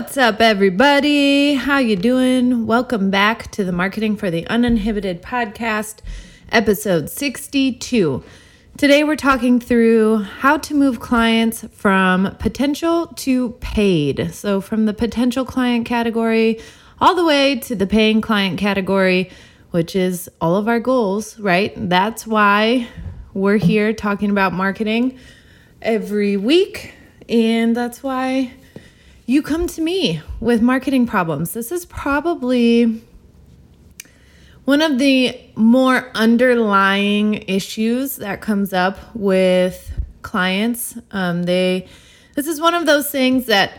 What's up everybody? How you doing? Welcome back to the Marketing for the Uninhibited podcast, episode 62. Today we're talking through how to move clients from potential to paid. So from the potential client category all the way to the paying client category, which is all of our goals, right? That's why we're here talking about marketing every week and that's why you come to me with marketing problems. This is probably one of the more underlying issues that comes up with clients. Um, they, this is one of those things that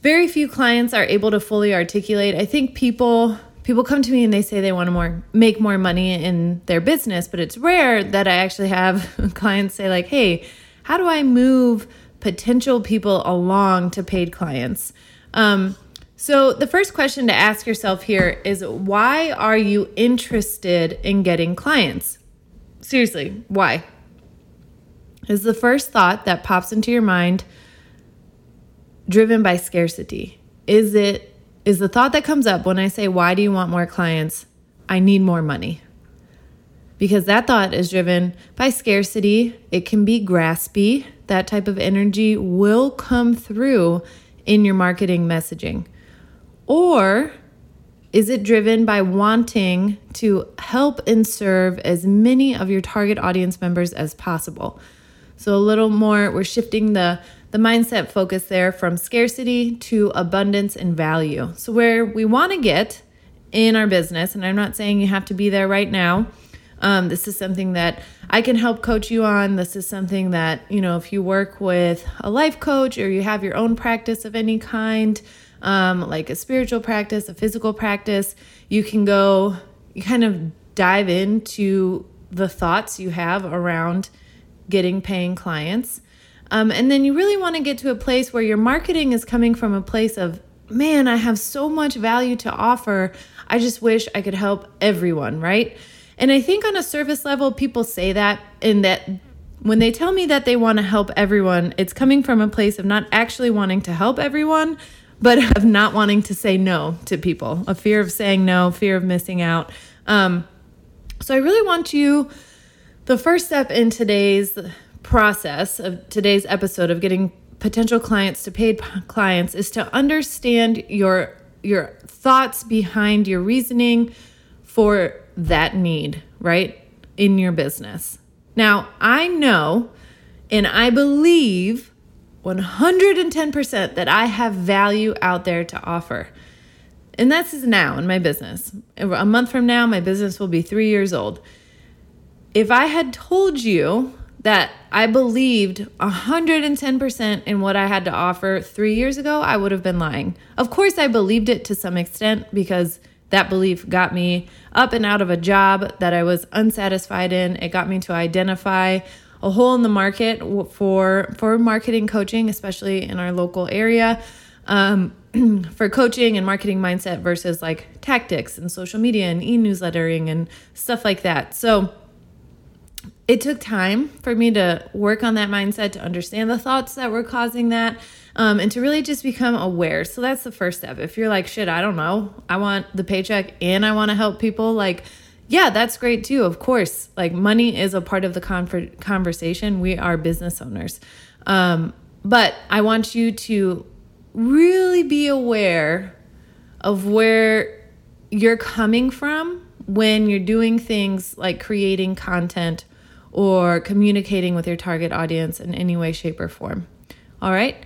very few clients are able to fully articulate. I think people people come to me and they say they want to more make more money in their business, but it's rare that I actually have clients say like, "Hey, how do I move potential people along to paid clients. Um, so, the first question to ask yourself here is why are you interested in getting clients? Seriously, why? Is the first thought that pops into your mind driven by scarcity? Is it is the thought that comes up when I say why do you want more clients? I need more money because that thought is driven by scarcity. It can be graspy. That type of energy will come through in your marketing messaging. Or is it driven by wanting to help and serve as many of your target audience members as possible? So a little more, we're shifting the the mindset focus there from scarcity to abundance and value. So where we want to get in our business, and I'm not saying you have to be there right now, um, this is something that I can help coach you on. This is something that, you know, if you work with a life coach or you have your own practice of any kind, um, like a spiritual practice, a physical practice, you can go, you kind of dive into the thoughts you have around getting paying clients. Um, and then you really want to get to a place where your marketing is coming from a place of, man, I have so much value to offer. I just wish I could help everyone, right? And I think on a surface level, people say that, and that when they tell me that they want to help everyone, it's coming from a place of not actually wanting to help everyone, but of not wanting to say no to people, a fear of saying no, fear of missing out. Um, so I really want you, the first step in today's process of today's episode of getting potential clients to paid clients is to understand your your thoughts behind your reasoning for that need, right, in your business. Now, I know and I believe 110% that I have value out there to offer. And that's now in my business. A month from now, my business will be three years old. If I had told you that I believed 110% in what I had to offer three years ago, I would have been lying. Of course, I believed it to some extent because that belief got me up and out of a job that I was unsatisfied in. It got me to identify a hole in the market for for marketing coaching, especially in our local area. Um, for coaching and marketing mindset versus like tactics and social media and e-newslettering and stuff like that. So it took time for me to work on that mindset to understand the thoughts that were causing that um, and to really just become aware. So that's the first step. If you're like, shit, I don't know, I want the paycheck and I want to help people, like, yeah, that's great too. Of course, like money is a part of the con- conversation. We are business owners. Um, but I want you to really be aware of where you're coming from when you're doing things like creating content or communicating with your target audience in any way, shape, or form. All right.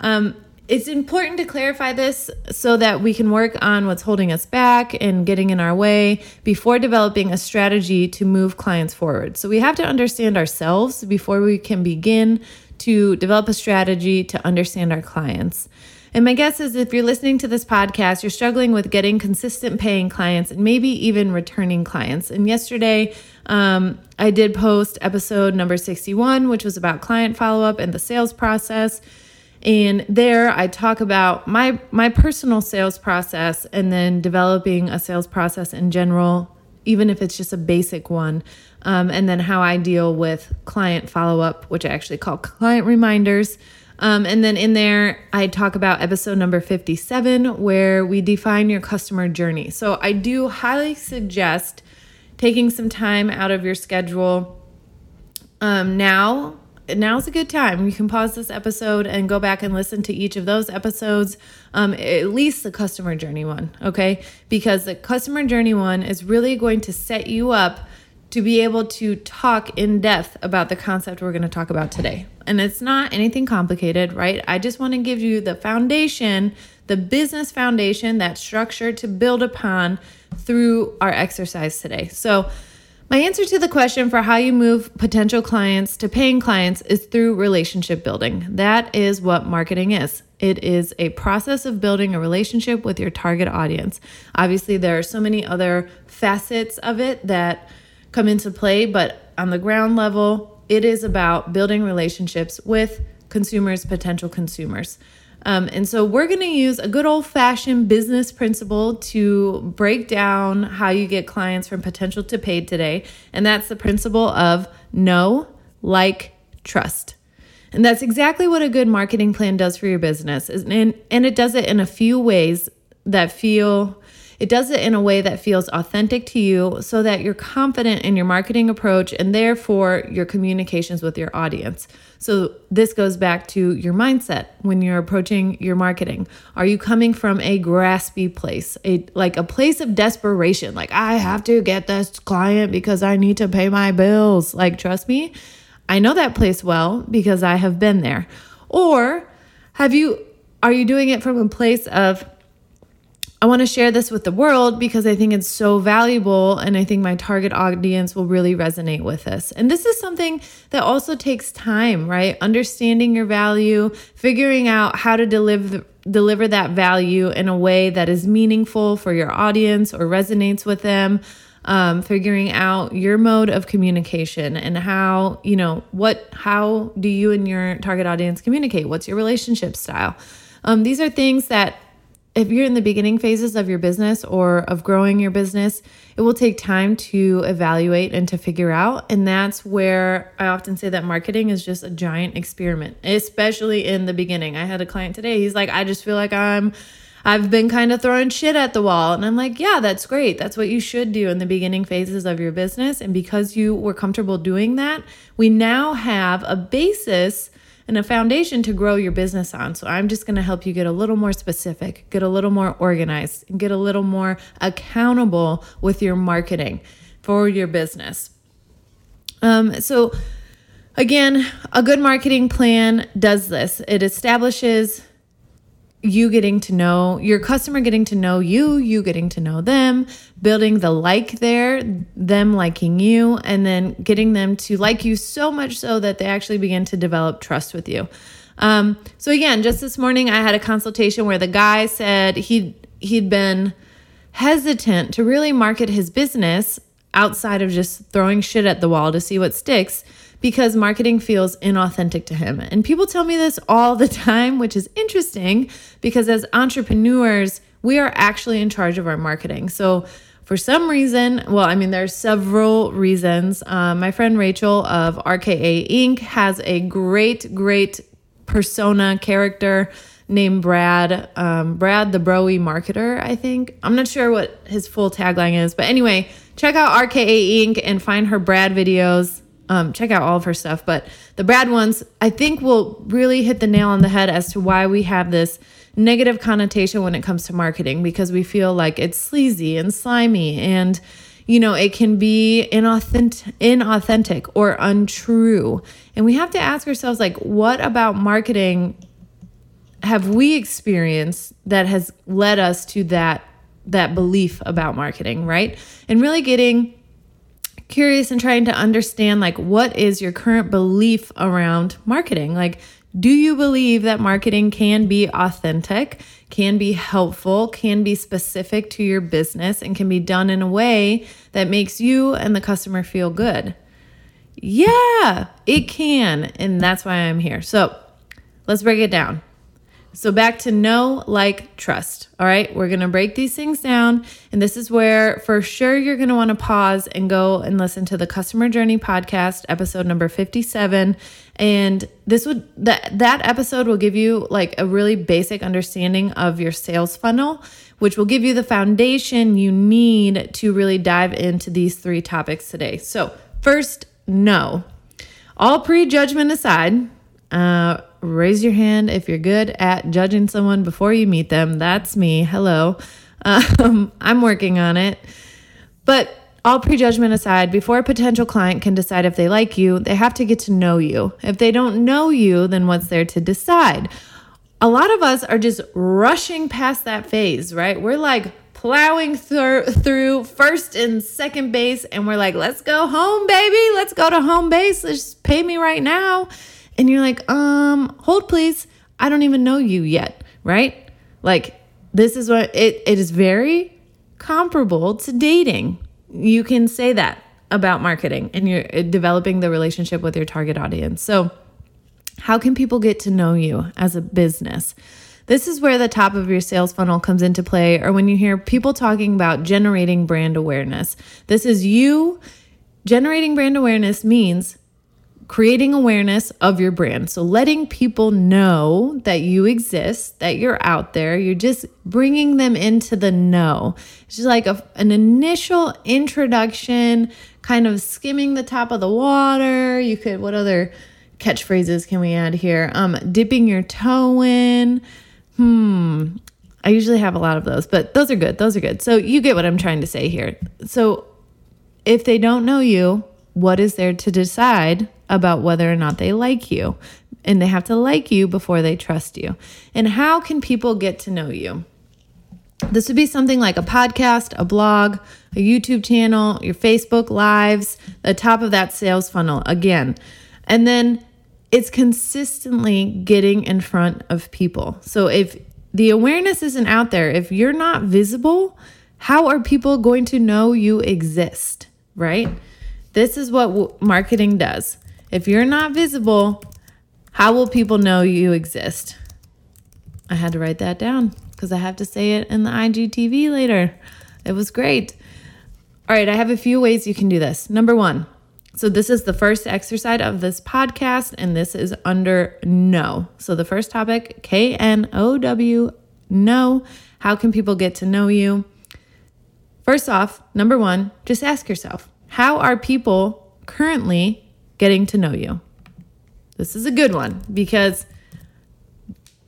Um, it's important to clarify this so that we can work on what's holding us back and getting in our way before developing a strategy to move clients forward. So we have to understand ourselves before we can begin to develop a strategy to understand our clients. And my guess is if you're listening to this podcast, you're struggling with getting consistent paying clients and maybe even returning clients. And yesterday, um, I did post episode number 61, which was about client follow up and the sales process. And there I talk about my my personal sales process and then developing a sales process in general, even if it's just a basic one. Um, and then how I deal with client follow up, which I actually call client reminders. Um, and then in there, I talk about episode number 57, where we define your customer journey. So I do highly suggest taking some time out of your schedule um, now. Now's a good time. You can pause this episode and go back and listen to each of those episodes, um, at least the customer journey one, okay? Because the customer journey one is really going to set you up to be able to talk in depth about the concept we're going to talk about today. And it's not anything complicated, right? I just want to give you the foundation, the business foundation, that structure to build upon through our exercise today. So, my answer to the question for how you move potential clients to paying clients is through relationship building. That is what marketing is. It is a process of building a relationship with your target audience. Obviously, there are so many other facets of it that come into play, but on the ground level, it is about building relationships with consumers, potential consumers. Um, and so we're going to use a good old fashioned business principle to break down how you get clients from potential to paid today. And that's the principle of know, like, trust. And that's exactly what a good marketing plan does for your business. And, and it does it in a few ways that feel it does it in a way that feels authentic to you so that you're confident in your marketing approach and therefore your communications with your audience. So, this goes back to your mindset when you're approaching your marketing. Are you coming from a graspy place, a like a place of desperation, like I have to get this client because I need to pay my bills? Like trust me, I know that place well because I have been there. Or have you are you doing it from a place of I want to share this with the world because I think it's so valuable and I think my target audience will really resonate with this. And this is something that also takes time, right? Understanding your value, figuring out how to deliver deliver that value in a way that is meaningful for your audience or resonates with them. Um, figuring out your mode of communication and how you know what how do you and your target audience communicate what's your relationship style um, these are things that if you're in the beginning phases of your business or of growing your business, it will take time to evaluate and to figure out. And that's where I often say that marketing is just a giant experiment, especially in the beginning. I had a client today, he's like, I just feel like I'm. I've been kind of throwing shit at the wall. And I'm like, yeah, that's great. That's what you should do in the beginning phases of your business. And because you were comfortable doing that, we now have a basis and a foundation to grow your business on. So I'm just going to help you get a little more specific, get a little more organized, and get a little more accountable with your marketing for your business. Um, so, again, a good marketing plan does this it establishes you getting to know your customer getting to know you, you getting to know them, building the like there, them liking you, and then getting them to like you so much so that they actually begin to develop trust with you. Um, so again, just this morning I had a consultation where the guy said he he'd been hesitant to really market his business outside of just throwing shit at the wall to see what sticks because marketing feels inauthentic to him. And people tell me this all the time, which is interesting because as entrepreneurs, we are actually in charge of our marketing. So for some reason, well, I mean, there are several reasons. Um, my friend Rachel of RKA Ink has a great, great persona character named Brad. Um, Brad, the broy marketer, I think. I'm not sure what his full tagline is, but anyway, check out RKA Ink and find her Brad videos. Um, check out all of her stuff, but the Brad ones I think will really hit the nail on the head as to why we have this negative connotation when it comes to marketing because we feel like it's sleazy and slimy and you know it can be inauthentic inauthentic or untrue and we have to ask ourselves like what about marketing have we experienced that has led us to that that belief about marketing right and really getting curious and trying to understand like what is your current belief around marketing like Do you believe that marketing can be authentic, can be helpful, can be specific to your business, and can be done in a way that makes you and the customer feel good? Yeah, it can. And that's why I'm here. So let's break it down. So back to know, like, trust. All right, we're gonna break these things down, and this is where for sure you're gonna want to pause and go and listen to the Customer Journey podcast, episode number 57. And this would that that episode will give you like a really basic understanding of your sales funnel, which will give you the foundation you need to really dive into these three topics today. So first, know. All prejudgment aside, uh, raise your hand if you're good at judging someone before you meet them. That's me. Hello. Um, I'm working on it. But all prejudgment aside, before a potential client can decide if they like you, they have to get to know you. If they don't know you, then what's there to decide? A lot of us are just rushing past that phase, right? We're like plowing through, through first and second base, and we're like, let's go home, baby. Let's go to home base. Just pay me right now and you're like, um, hold please. I don't even know you yet, right? Like this is what it, it is very comparable to dating. You can say that about marketing and you're uh, developing the relationship with your target audience. So, how can people get to know you as a business? This is where the top of your sales funnel comes into play, or when you hear people talking about generating brand awareness. This is you generating brand awareness means creating awareness of your brand. So, letting people know that you exist, that you're out there, you're just bringing them into the know. It's just like a, an initial introduction, kind of skimming the top of the water. You could, what other catchphrases can we add here? Um, dipping your toe in. Hmm. I usually have a lot of those, but those are good. Those are good. So, you get what I'm trying to say here. So, if they don't know you, what is there to decide about whether or not they like you. And they have to like you before they trust you. And how can people get to know you? This would be something like a podcast, a blog, a YouTube channel, your Facebook lives, the top of that sales funnel again. And then it's consistently getting in front of people. So if the awareness isn't out there, if you're not visible, how are people going to know you exist, right? This is what marketing does. If you're not visible, how will people know you exist? I had to write that down because I have to say it in the IGTV later. It was great. All right, I have a few ways you can do this. Number one, so this is the first exercise of this podcast, and this is under know. So the first topic, K N O W, know. How can people get to know you? First off, number one, just ask yourself, how are people currently getting to know you. This is a good one because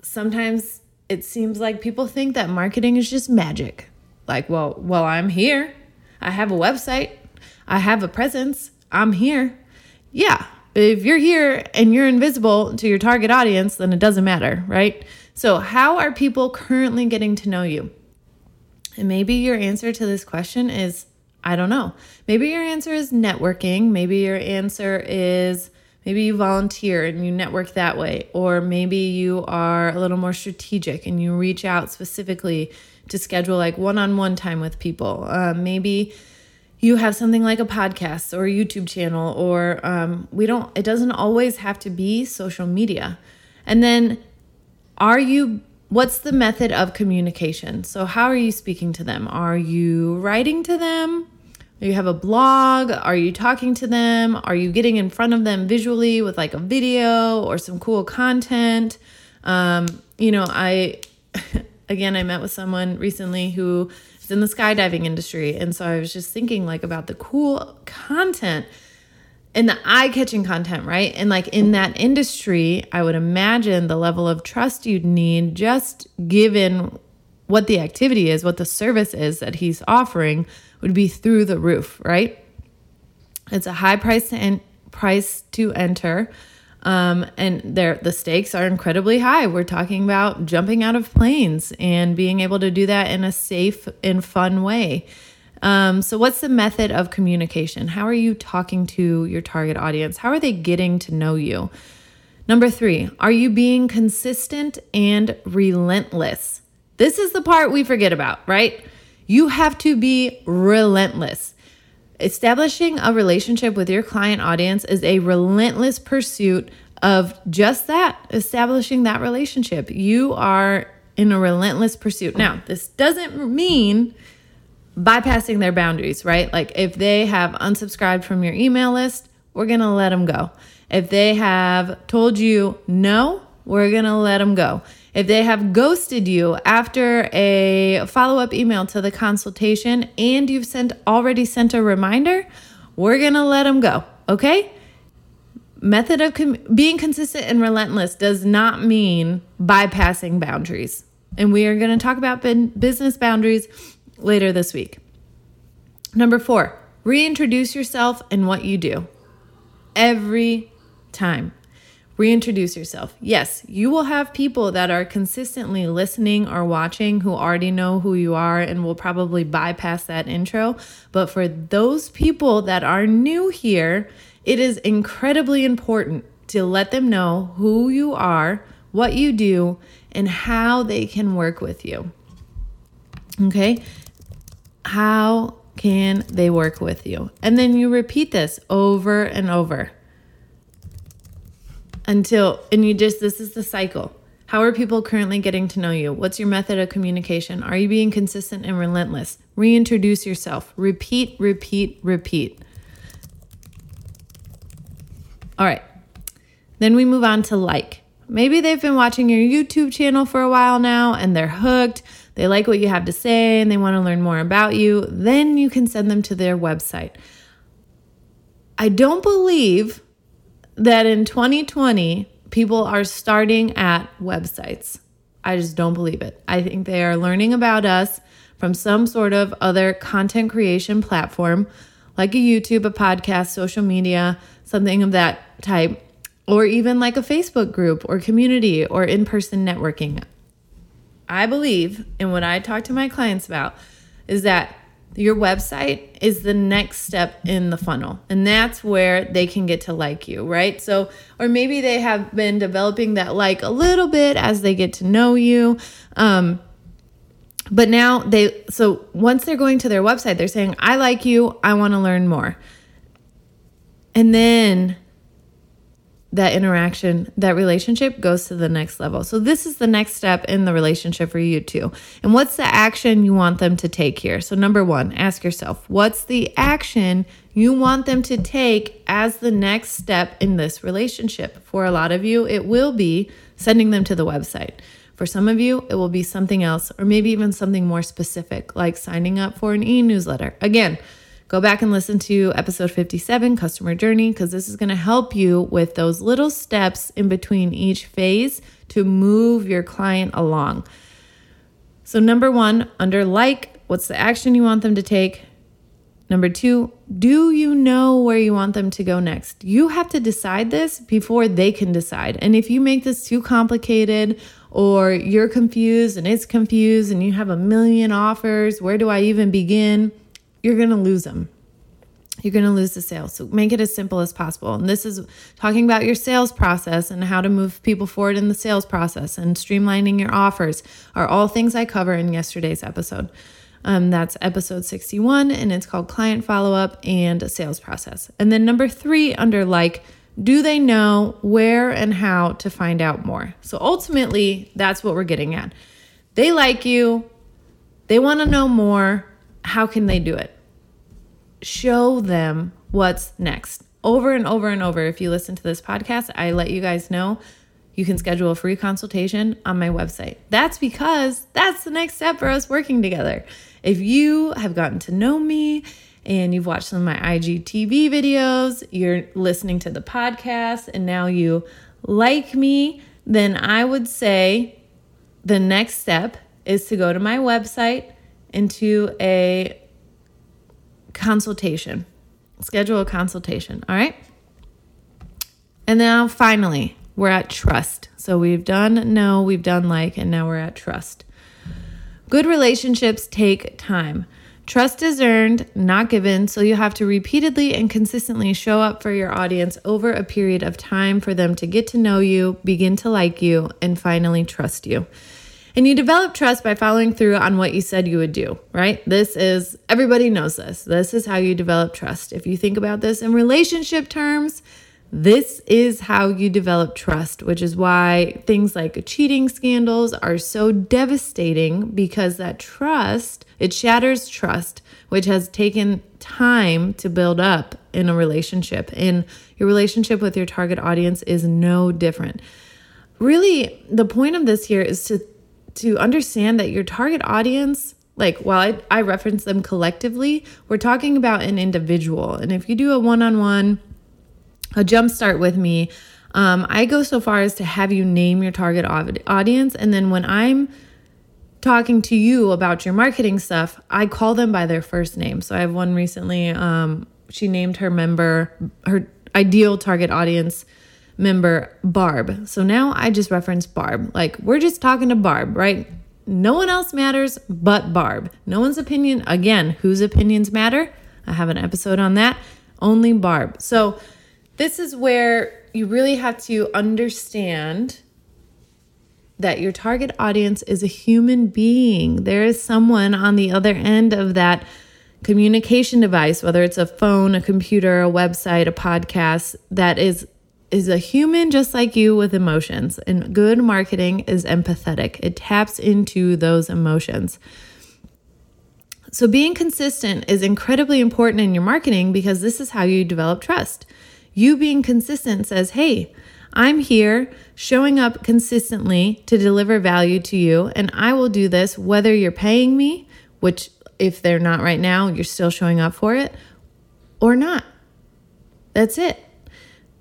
sometimes it seems like people think that marketing is just magic. Like, well, well, I'm here. I have a website. I have a presence. I'm here. Yeah. But if you're here and you're invisible to your target audience, then it doesn't matter, right? So, how are people currently getting to know you? And maybe your answer to this question is I don't know. Maybe your answer is networking. Maybe your answer is maybe you volunteer and you network that way. Or maybe you are a little more strategic and you reach out specifically to schedule like one on one time with people. Uh, maybe you have something like a podcast or a YouTube channel, or um, we don't, it doesn't always have to be social media. And then are you what's the method of communication? So, how are you speaking to them? Are you writing to them? You have a blog? Are you talking to them? Are you getting in front of them visually with like a video or some cool content? Um, you know, I, again, I met with someone recently who is in the skydiving industry. And so I was just thinking like about the cool content and the eye catching content, right? And like in that industry, I would imagine the level of trust you'd need just given what the activity is, what the service is that he's offering would be through the roof, right? It's a high price to en- price to enter. Um, and there the stakes are incredibly high. We're talking about jumping out of planes and being able to do that in a safe and fun way. Um, so, what's the method of communication? How are you talking to your target audience? How are they getting to know you? Number three, are you being consistent and relentless? This is the part we forget about, right? You have to be relentless. Establishing a relationship with your client audience is a relentless pursuit of just that, establishing that relationship. You are in a relentless pursuit. Now, this doesn't mean bypassing their boundaries, right? Like if they have unsubscribed from your email list, we're going to let them go. If they have told you no, we're going to let them go. If they have ghosted you after a follow up email to the consultation and you've sent already sent a reminder, we're going to let them go. Okay? Method of com- being consistent and relentless does not mean bypassing boundaries. And we are going to talk about business boundaries later this week. Number four, reintroduce yourself and what you do every time. Reintroduce yourself. Yes, you will have people that are consistently listening or watching who already know who you are and will probably bypass that intro. But for those people that are new here, it is incredibly important to let them know who you are, what you do, and how they can work with you. Okay? How can they work with you? And then you repeat this over and over until, and you just, this is the cycle. How are people currently getting to know you? What's your method of communication? Are you being consistent and relentless? Reintroduce yourself. Repeat, repeat, repeat. All right. Then we move on to like. Maybe they've been watching your YouTube channel for a while now and they're hooked. They like what you have to say and they want to learn more about you. Then you can send them to their website. I don't believe that in 2020, people are starting at websites. I just don't believe it. I think they are learning about us from some sort of other content creation platform, like a YouTube, a podcast, social media, something of that type or even like a Facebook group or community or in person networking. I believe, and what I talk to my clients about, is that your website is the next step in the funnel. And that's where they can get to like you, right? So, or maybe they have been developing that like a little bit as they get to know you. Um, but now they, so once they're going to their website, they're saying, I like you, I want to learn more. And then that interaction, that relationship goes to the next level. So, this is the next step in the relationship for you two. And what's the action you want them to take here? So, number one, ask yourself, what's the action you want them to take as the next step in this relationship? For a lot of you, it will be sending them to the website. For some of you, it will be something else, or maybe even something more specific, like signing up for an e newsletter. Again, Go back and listen to episode 57, Customer Journey, because this is going to help you with those little steps in between each phase to move your client along. So, number one, under like, what's the action you want them to take? Number two, do you know where you want them to go next? You have to decide this before they can decide. And if you make this too complicated or you're confused and it's confused and you have a million offers, where do I even begin? You're going to lose them. You're going to lose the sales. So make it as simple as possible. And this is talking about your sales process and how to move people forward in the sales process and streamlining your offers are all things I cover in yesterday's episode. Um, that's episode 61, and it's called Client Follow Up and Sales Process. And then number three, under like, do they know where and how to find out more? So ultimately, that's what we're getting at. They like you, they want to know more how can they do it? Show them what's next. Over and over and over. If you listen to this podcast, I let you guys know you can schedule a free consultation on my website. That's because that's the next step for us working together. If you have gotten to know me and you've watched some of my IGTV videos, you're listening to the podcast, and now you like me, then I would say the next step is to go to my website into a consultation. Schedule a consultation, all right? And now finally, we're at trust. So we've done know, we've done like, and now we're at trust. Good relationships take time. Trust is earned, not given, so you have to repeatedly and consistently show up for your audience over a period of time for them to get to know you, begin to like you, and finally trust you. And you develop trust by following through on what you said you would do, right? This is, everybody knows this. This is how you develop trust. If you think about this in relationship terms, this is how you develop trust, which is why things like cheating scandals are so devastating because that trust, it shatters trust, which has taken time to build up in a relationship. And your relationship with your target audience is no different. Really, the point of this here is to to understand that your target audience like while I, I reference them collectively, we're talking about an individual. And if you do a one-on-one a jumpstart with me, um, I go so far as to have you name your target audience. And then when I'm talking to you about your marketing stuff, I call them by their first name. So I have one recently, um, she named her member, her ideal target audience member, Barb. So now I just reference Barb. Like we're just talking to Barb, right? No one else matters but Barb. No one's opinion, again, whose opinions matter? I have an episode on that. Only Barb. So, this is where you really have to understand that your target audience is a human being. There is someone on the other end of that communication device, whether it's a phone, a computer, a website, a podcast, that is is a human just like you with emotions. And good marketing is empathetic. It taps into those emotions. So being consistent is incredibly important in your marketing because this is how you develop trust. You being consistent says, hey, I'm here showing up consistently to deliver value to you, and I will do this whether you're paying me, which if they're not right now, you're still showing up for it, or not. That's it.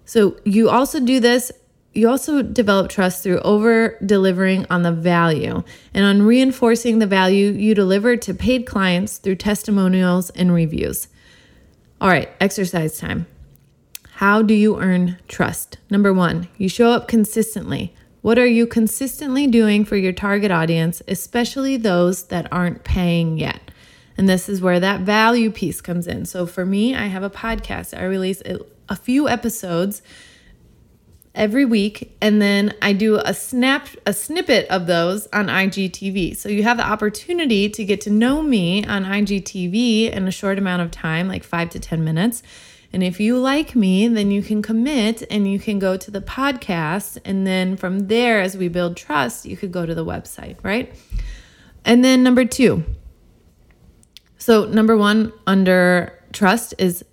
So you also do this. You also develop trust through over delivering on the value and on reinforcing the value you deliver to paid clients through testimonials and reviews. All right, exercise time. How do you earn trust? Number one, you show up consistently. What are you consistently doing for your target audience, especially those that aren't paying yet? And this is where that value piece comes in. So for me, I have a podcast. I release a few episodes every week and then I do a snap a snippet of those on IGTV. So you have the opportunity to get to know me on IGTV in a short amount of time, like 5 to 10 minutes. And if you like me, then you can commit and you can go to the podcast. And then from there, as we build trust, you could go to the website, right? And then number two. So, number one under trust is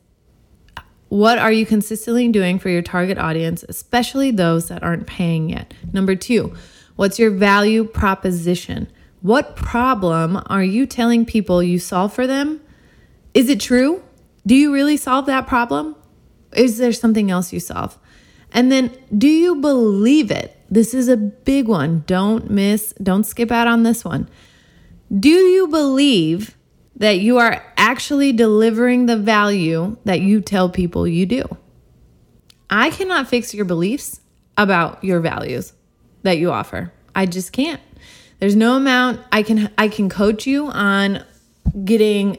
what are you consistently doing for your target audience, especially those that aren't paying yet? Number two, what's your value proposition? What problem are you telling people you solve for them? Is it true? Do you really solve that problem? Is there something else you solve? And then, do you believe it? This is a big one. Don't miss, don't skip out on this one. Do you believe that you are actually delivering the value that you tell people you do? I cannot fix your beliefs about your values that you offer. I just can't. There's no amount I can I can coach you on getting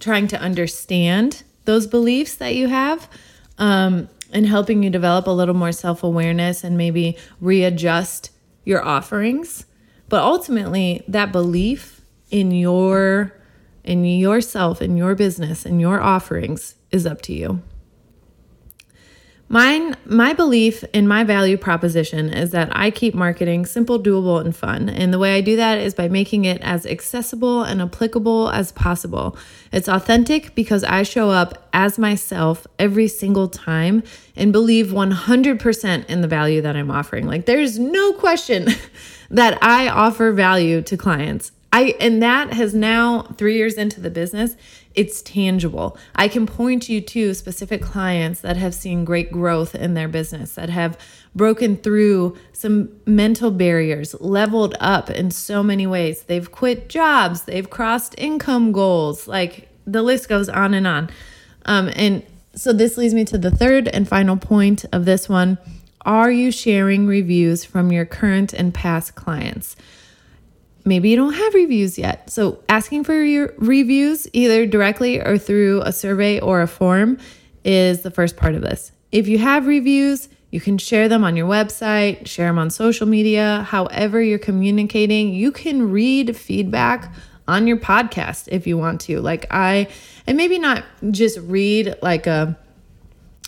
trying to understand those beliefs that you have um, and helping you develop a little more self awareness and maybe readjust your offerings. But ultimately, that belief in your in yourself, in your business, in your offerings is up to you. Mine, my belief in my value proposition is that I keep marketing simple, doable, and fun. And the way I do that is by making it as accessible and applicable as possible. It's authentic because I show up as myself every single time and believe 100% in the value that I'm offering. Like, there's no question that I offer value to clients. I and that has now 3 years into the business, it's tangible. I can point you to specific clients that have seen great growth in their business, that have broken through some mental barriers, leveled up in so many ways. They've quit jobs, they've crossed income goals, like the list goes on and on. Um, and so this leads me to the third and final point of this one. Are you sharing reviews from your current and past clients? Maybe you don't have reviews yet. So, asking for your reviews either directly or through a survey or a form is the first part of this. If you have reviews, you can share them on your website, share them on social media, however you're communicating. You can read feedback on your podcast if you want to. Like I and maybe not just read like a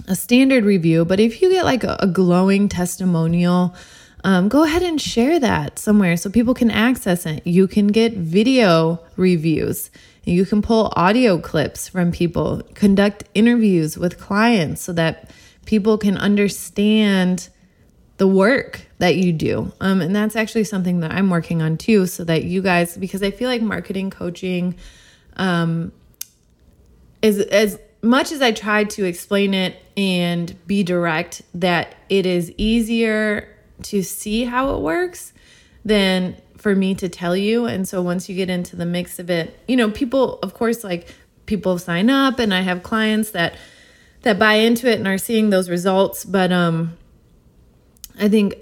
a standard review, but if you get like a, a glowing testimonial, um, go ahead and share that somewhere so people can access it. You can get video reviews. You can pull audio clips from people, conduct interviews with clients so that people can understand the work that you do. Um, and that's actually something that I'm working on too, so that you guys, because I feel like marketing coaching um, is as much as I try to explain it and be direct, that it is easier to see how it works than for me to tell you. And so once you get into the mix of it, you know, people, of course, like people sign up, and I have clients that that buy into it and are seeing those results. But um, I think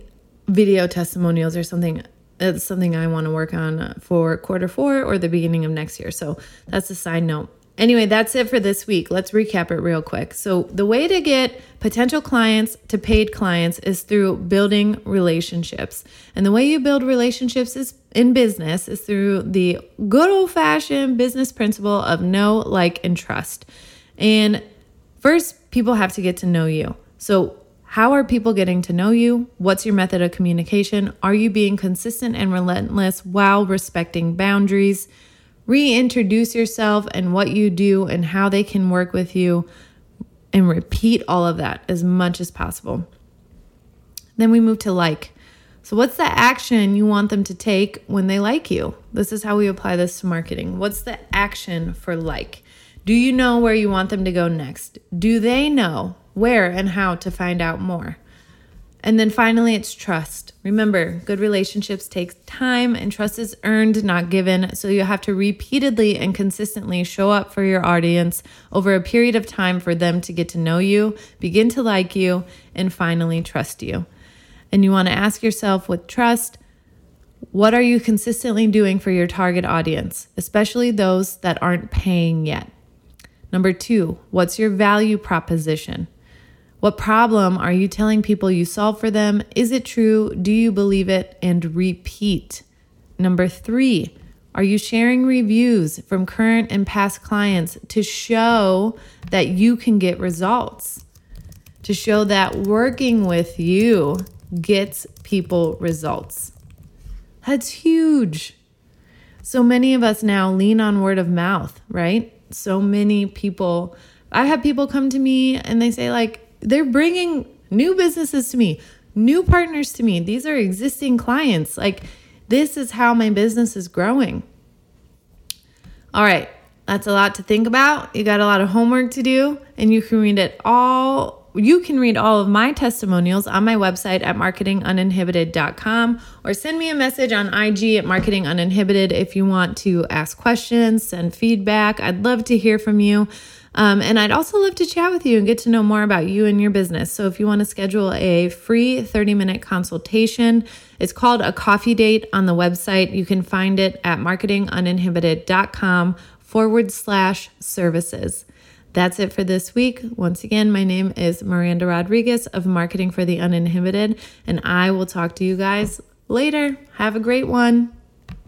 video testimonials are something it's something I want to work on for quarter four or the beginning of next year. So that's a side note. Anyway, that's it for this week. Let's recap it real quick. So, the way to get potential clients to paid clients is through building relationships. And the way you build relationships is in business is through the good old fashioned business principle of know, like, and trust. And first, people have to get to know you. So, how are people getting to know you? What's your method of communication? Are you being consistent and relentless while respecting boundaries? Reintroduce yourself and what you do and how they can work with you, and repeat all of that as much as possible. Then we move to like. So, what's the action you want them to take when they like you? This is how we apply this to marketing. What's the action for like? Do you know where you want them to go next? Do they know where and how to find out more. And then finally, it's trust. Remember, good relationships take time and trust is earned, not given. So you have to repeatedly and consistently show up for your audience over a period of time for them to get to know you, begin to like you, and finally trust you. And you want to ask yourself with trust, what are you consistently doing for your target audience, especially those that aren't paying yet? Number two, what's your value proposition? What problem are you telling people you solve for them? Is it true? Do you believe it? And repeat. Number three, are you sharing reviews from current and past clients to show that you can get results? To show that working with you gets people results. That's huge. So many of us now lean on word of mouth, right? So many people, I have people come to me and they say, like, they're bringing new businesses to me, new partners to me. These are existing clients. Like, this is how my business is growing. All right, that's a lot to think about. You got a lot of homework to do, and you can read it all. You can read all of my testimonials on my website at marketinguninhibited.com or send me a message on IG at marketinguninhibited if you want to ask questions, send feedback. I'd love to hear from you. Um, and I'd also love to chat with you and get to know more about you and your business. So if you want to schedule a free 30 minute consultation, it's called a coffee date on the website. You can find it at marketinguninhibited.com forward slash services. That's it for this week. Once again, my name is Miranda Rodriguez of Marketing for the Uninhibited, and I will talk to you guys later. Have a great one.